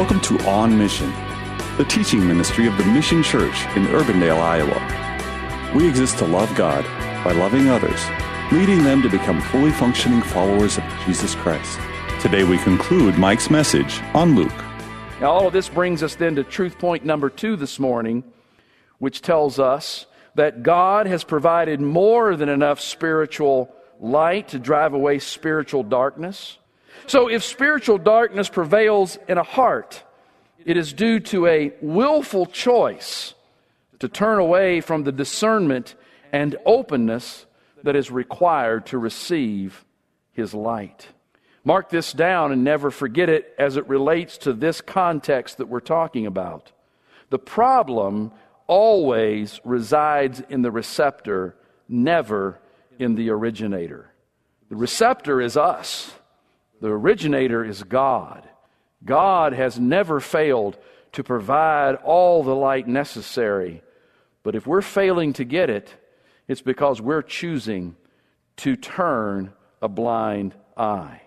Welcome to On Mission, the teaching ministry of the Mission Church in Urbandale, Iowa. We exist to love God by loving others, leading them to become fully functioning followers of Jesus Christ. Today we conclude Mike's message on Luke. Now, all of this brings us then to truth point number two this morning, which tells us that God has provided more than enough spiritual light to drive away spiritual darkness. So, if spiritual darkness prevails in a heart, it is due to a willful choice to turn away from the discernment and openness that is required to receive His light. Mark this down and never forget it as it relates to this context that we're talking about. The problem always resides in the receptor, never in the originator. The receptor is us, the originator is God. God has never failed to provide all the light necessary. But if we're failing to get it, it's because we're choosing to turn a blind eye.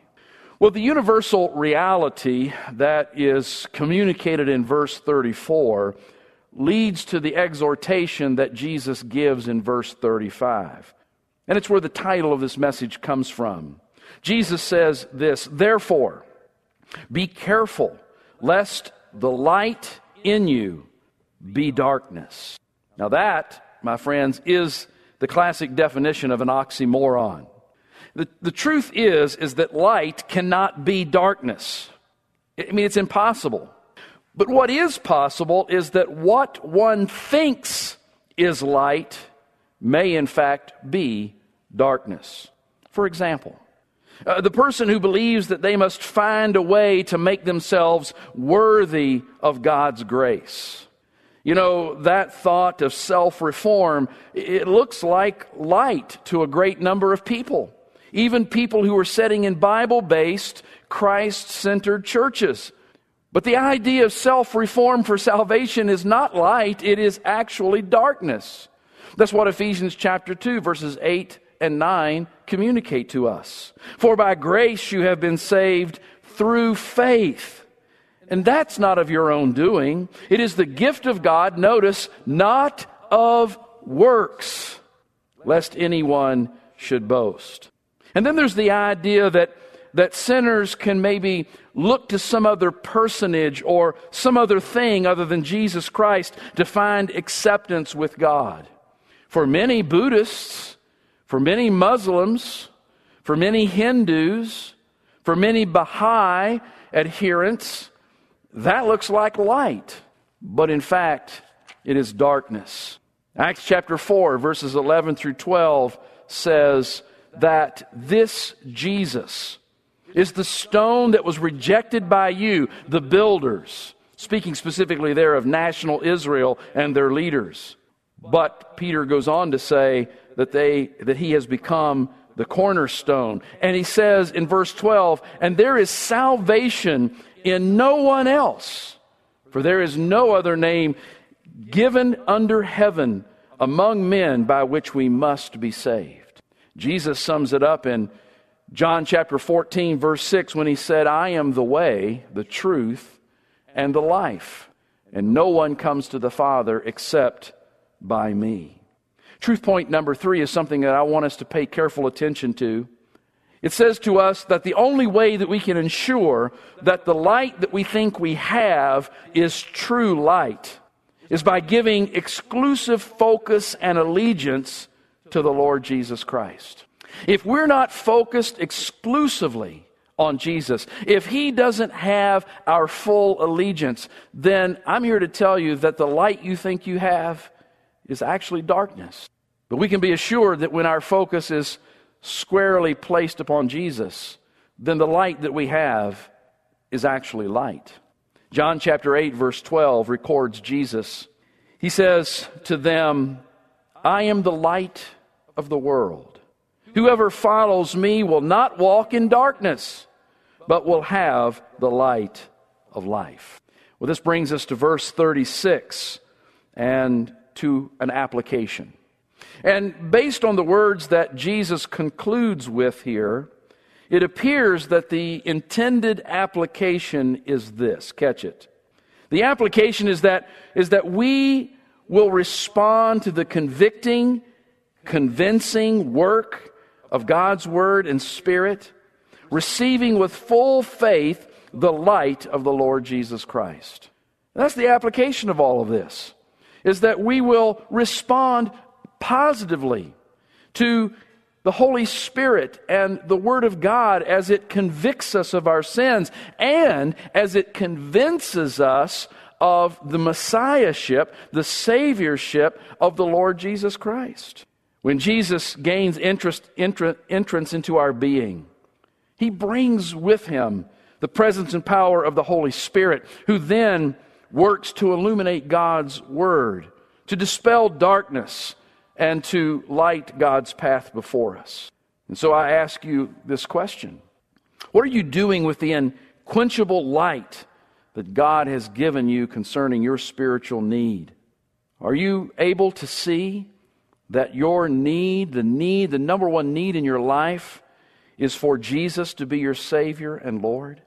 Well, the universal reality that is communicated in verse 34 leads to the exhortation that Jesus gives in verse 35. And it's where the title of this message comes from. Jesus says this Therefore, be careful lest the light in you be darkness. Now, that, my friends, is the classic definition of an oxymoron. The, the truth is, is that light cannot be darkness. I mean, it's impossible. But what is possible is that what one thinks is light may in fact be darkness. For example, uh, the person who believes that they must find a way to make themselves worthy of God's grace. You know, that thought of self reform, it looks like light to a great number of people even people who are setting in Bible based, Christ centered churches. But the idea of self reform for salvation is not light, it is actually darkness. That's what Ephesians chapter 2, verses 8 and 9 communicate to us. For by grace you have been saved through faith. And that's not of your own doing. It is the gift of God, notice, not of works, lest anyone should boast. And then there's the idea that, that sinners can maybe look to some other personage or some other thing other than Jesus Christ to find acceptance with God. For many Buddhists, for many Muslims, for many Hindus, for many Baha'i adherents, that looks like light. But in fact, it is darkness. Acts chapter 4, verses 11 through 12 says, that this Jesus is the stone that was rejected by you, the builders, speaking specifically there of national Israel and their leaders. But Peter goes on to say that, they, that he has become the cornerstone. And he says in verse 12, and there is salvation in no one else, for there is no other name given under heaven among men by which we must be saved. Jesus sums it up in John chapter 14, verse 6, when he said, I am the way, the truth, and the life, and no one comes to the Father except by me. Truth point number three is something that I want us to pay careful attention to. It says to us that the only way that we can ensure that the light that we think we have is true light is by giving exclusive focus and allegiance to the Lord Jesus Christ. If we're not focused exclusively on Jesus, if He doesn't have our full allegiance, then I'm here to tell you that the light you think you have is actually darkness. But we can be assured that when our focus is squarely placed upon Jesus, then the light that we have is actually light. John chapter 8, verse 12 records Jesus. He says to them, I am the light of the world. Whoever follows me will not walk in darkness, but will have the light of life. Well, this brings us to verse 36 and to an application. And based on the words that Jesus concludes with here, it appears that the intended application is this. Catch it. The application is that, is that we will respond to the convicting, convincing work of God's Word and Spirit, receiving with full faith the light of the Lord Jesus Christ. That's the application of all of this, is that we will respond positively to the Holy Spirit and the Word of God as it convicts us of our sins and as it convinces us of the Messiahship, the Saviorship of the Lord Jesus Christ. When Jesus gains interest, entra, entrance into our being, he brings with him the presence and power of the Holy Spirit, who then works to illuminate God's Word, to dispel darkness, and to light God's path before us. And so I ask you this question What are you doing with the unquenchable light that God has given you concerning your spiritual need? Are you able to see that your need, the need, the number one need in your life, is for Jesus to be your Savior and Lord?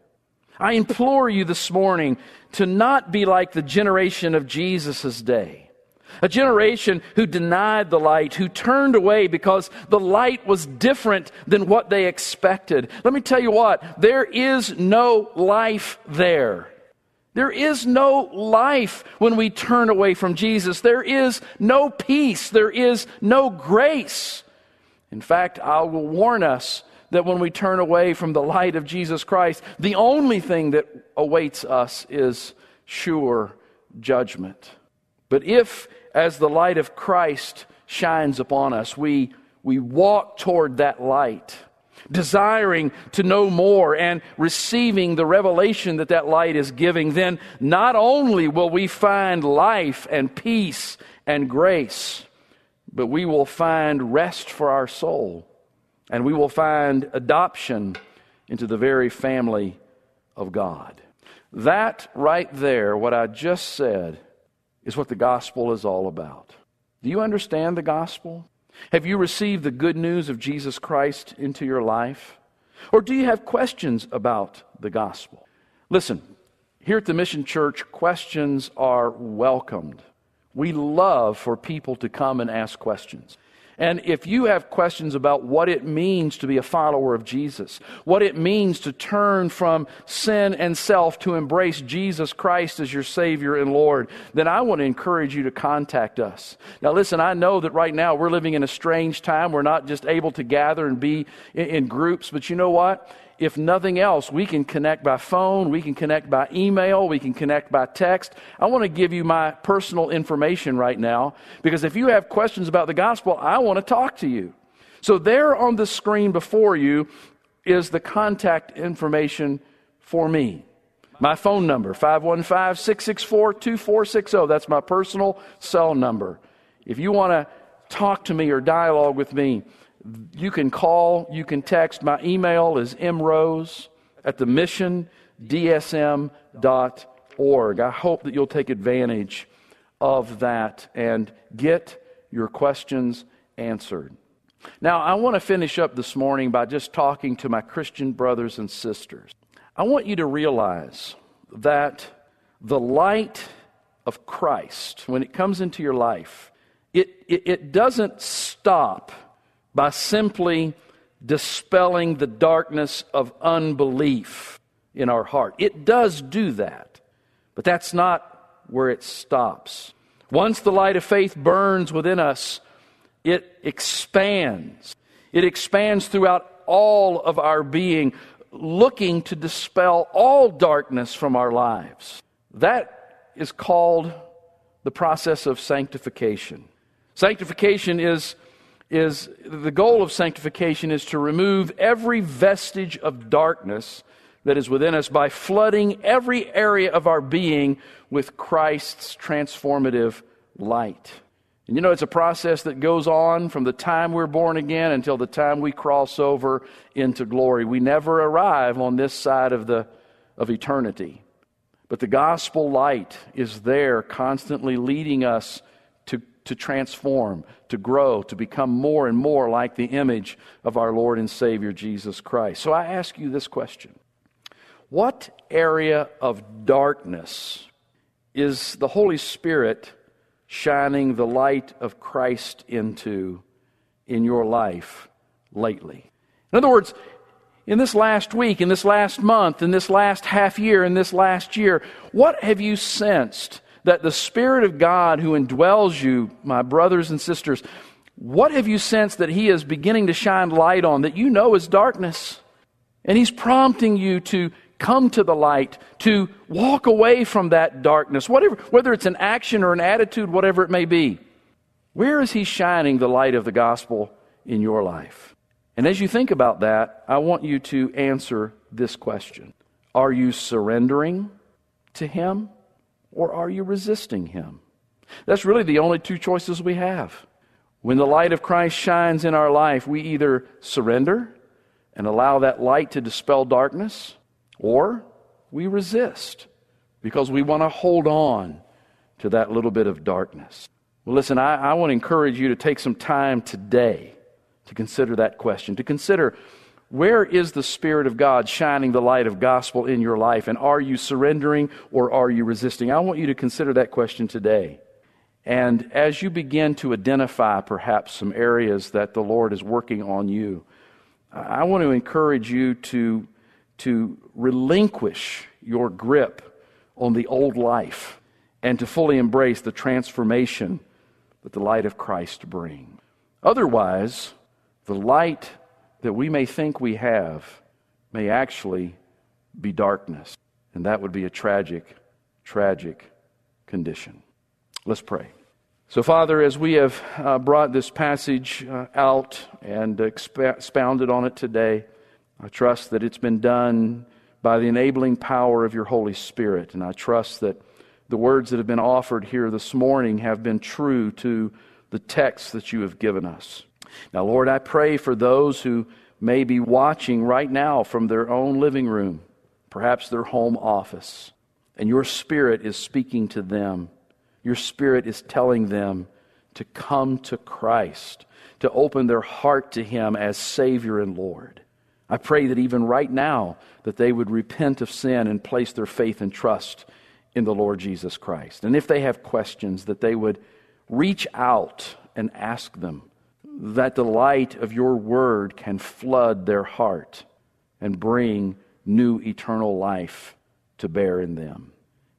I implore you this morning to not be like the generation of Jesus' day a generation who denied the light, who turned away because the light was different than what they expected. Let me tell you what, there is no life there. There is no life when we turn away from Jesus. There is no peace. There is no grace. In fact, I will warn us that when we turn away from the light of Jesus Christ, the only thing that awaits us is sure judgment. But if as the light of Christ shines upon us, we, we walk toward that light, desiring to know more and receiving the revelation that that light is giving, then not only will we find life and peace and grace, but we will find rest for our soul and we will find adoption into the very family of God. That right there, what I just said, is what the gospel is all about. Do you understand the gospel? Have you received the good news of Jesus Christ into your life? Or do you have questions about the gospel? Listen, here at the Mission Church, questions are welcomed. We love for people to come and ask questions. And if you have questions about what it means to be a follower of Jesus, what it means to turn from sin and self to embrace Jesus Christ as your Savior and Lord, then I want to encourage you to contact us. Now, listen, I know that right now we're living in a strange time. We're not just able to gather and be in, groups, but you know what? If nothing else, we can connect by phone, we can connect by email, we can connect by text. I want to give you my personal information right now because if you have questions about the gospel, I want to talk to you. So, there on the screen before you is the contact information for me. My phone number, 515 664 2460. That's my personal cell number. If you want to talk to me or dialogue with me, you can call, you can text. My email is mrose at the missiondsm.org. I hope that you'll take advantage of that and get your questions answered. Now, I want to finish up this morning by just talking to my Christian brothers and sisters. I want you to realize that the light of Christ, when it comes into your life, it, it, it doesn't stop by simply dispelling the darkness of unbelief in our heart. It does do that, but that's not where it stops. Once the light of faith burns within us, it expands. It expands throughout all of our being, looking to dispel all darkness from our lives. That is called the process of sanctification. Sanctification is is the goal of sanctification is to remove every vestige of darkness that is within us by flooding every area of our being with Christ's transformative light. And you know, it's a process that goes on from the time we're born again until the time we cross over into glory. We never arrive on this side of, the, of eternity. But the gospel light is there, constantly leading us to transform, to grow, to become more and more like the image of our Lord and Savior Jesus Christ. So I ask you this question What area of darkness is the Holy Spirit shining the light of Christ into in your life lately? In other words, in this last week, in this last month, in this last half year, in this last year, what have you sensed that the Spirit of God who indwells you, my brothers and sisters, what have you sensed that He is beginning to shine light on that you know is darkness? And He's prompting you to come to the light, to walk away from that darkness, whatever, whether it's an action or an attitude, whatever it may be. Where is He shining the light of the gospel in your life? And as you think about that, I want you to answer this question Are you surrendering to Him or are you resisting Him? That's really the only two choices we have. When the light of Christ shines in our life, we either surrender and allow that light to dispel darkness, or we resist because we want to hold on to that little bit of darkness. Well, listen, I, I want to encourage you to take some time today to consider that question, to consider where is the Spirit of God shining the light of gospel in your life, and are you surrendering or are you resisting? I want you to consider that question today. And as you begin to identify perhaps some areas that the Lord is working on you, I want to encourage you to, to relinquish your grip on the old life and to fully embrace the transformation that the light of Christ brings. Otherwise, the light that we may think we have may actually be darkness. And that would be a tragic, tragic condition. Let's pray. So, Father, as we have uh, brought this passage uh, out and expounded on it today, I trust that it's been done by the enabling power of your Holy Spirit. And I trust that the words that have been offered here this morning have been true to the text that you have given us. Now, Lord, I pray for those who may be watching right now from their own living room, perhaps their home office, and your Spirit is speaking to them. Your Spirit is telling them to come to Christ, to open their heart to Him as Savior and Lord. I pray that even right now that they would repent of sin and place their faith and trust in the Lord Jesus Christ. And if they have questions, that they would reach out and ask them that the light of your word can flood their heart and bring new eternal life to bear in them.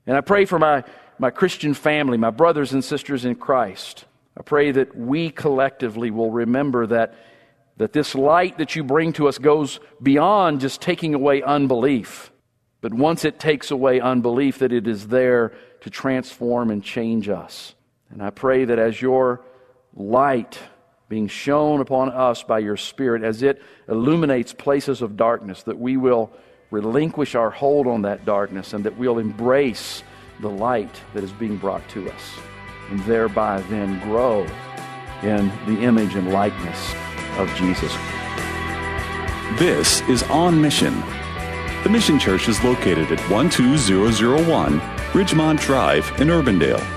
And I pray for my, my Christian family, my brothers and sisters in Christ. I pray that we collectively will remember that, that this light that you bring to us goes beyond just taking away unbelief. But once it takes away unbelief, that it is there to transform and change us. And I pray that as your light being shown upon us by your Spirit as it illuminates places of darkness, that we will relinquish our hold on that darkness and that we'll embrace the light that is being brought to us, and thereby then grow in the image and likeness of Jesus. This is On Mission. The Mission Church is located at 12001 Ridgemont Drive in Urbandale.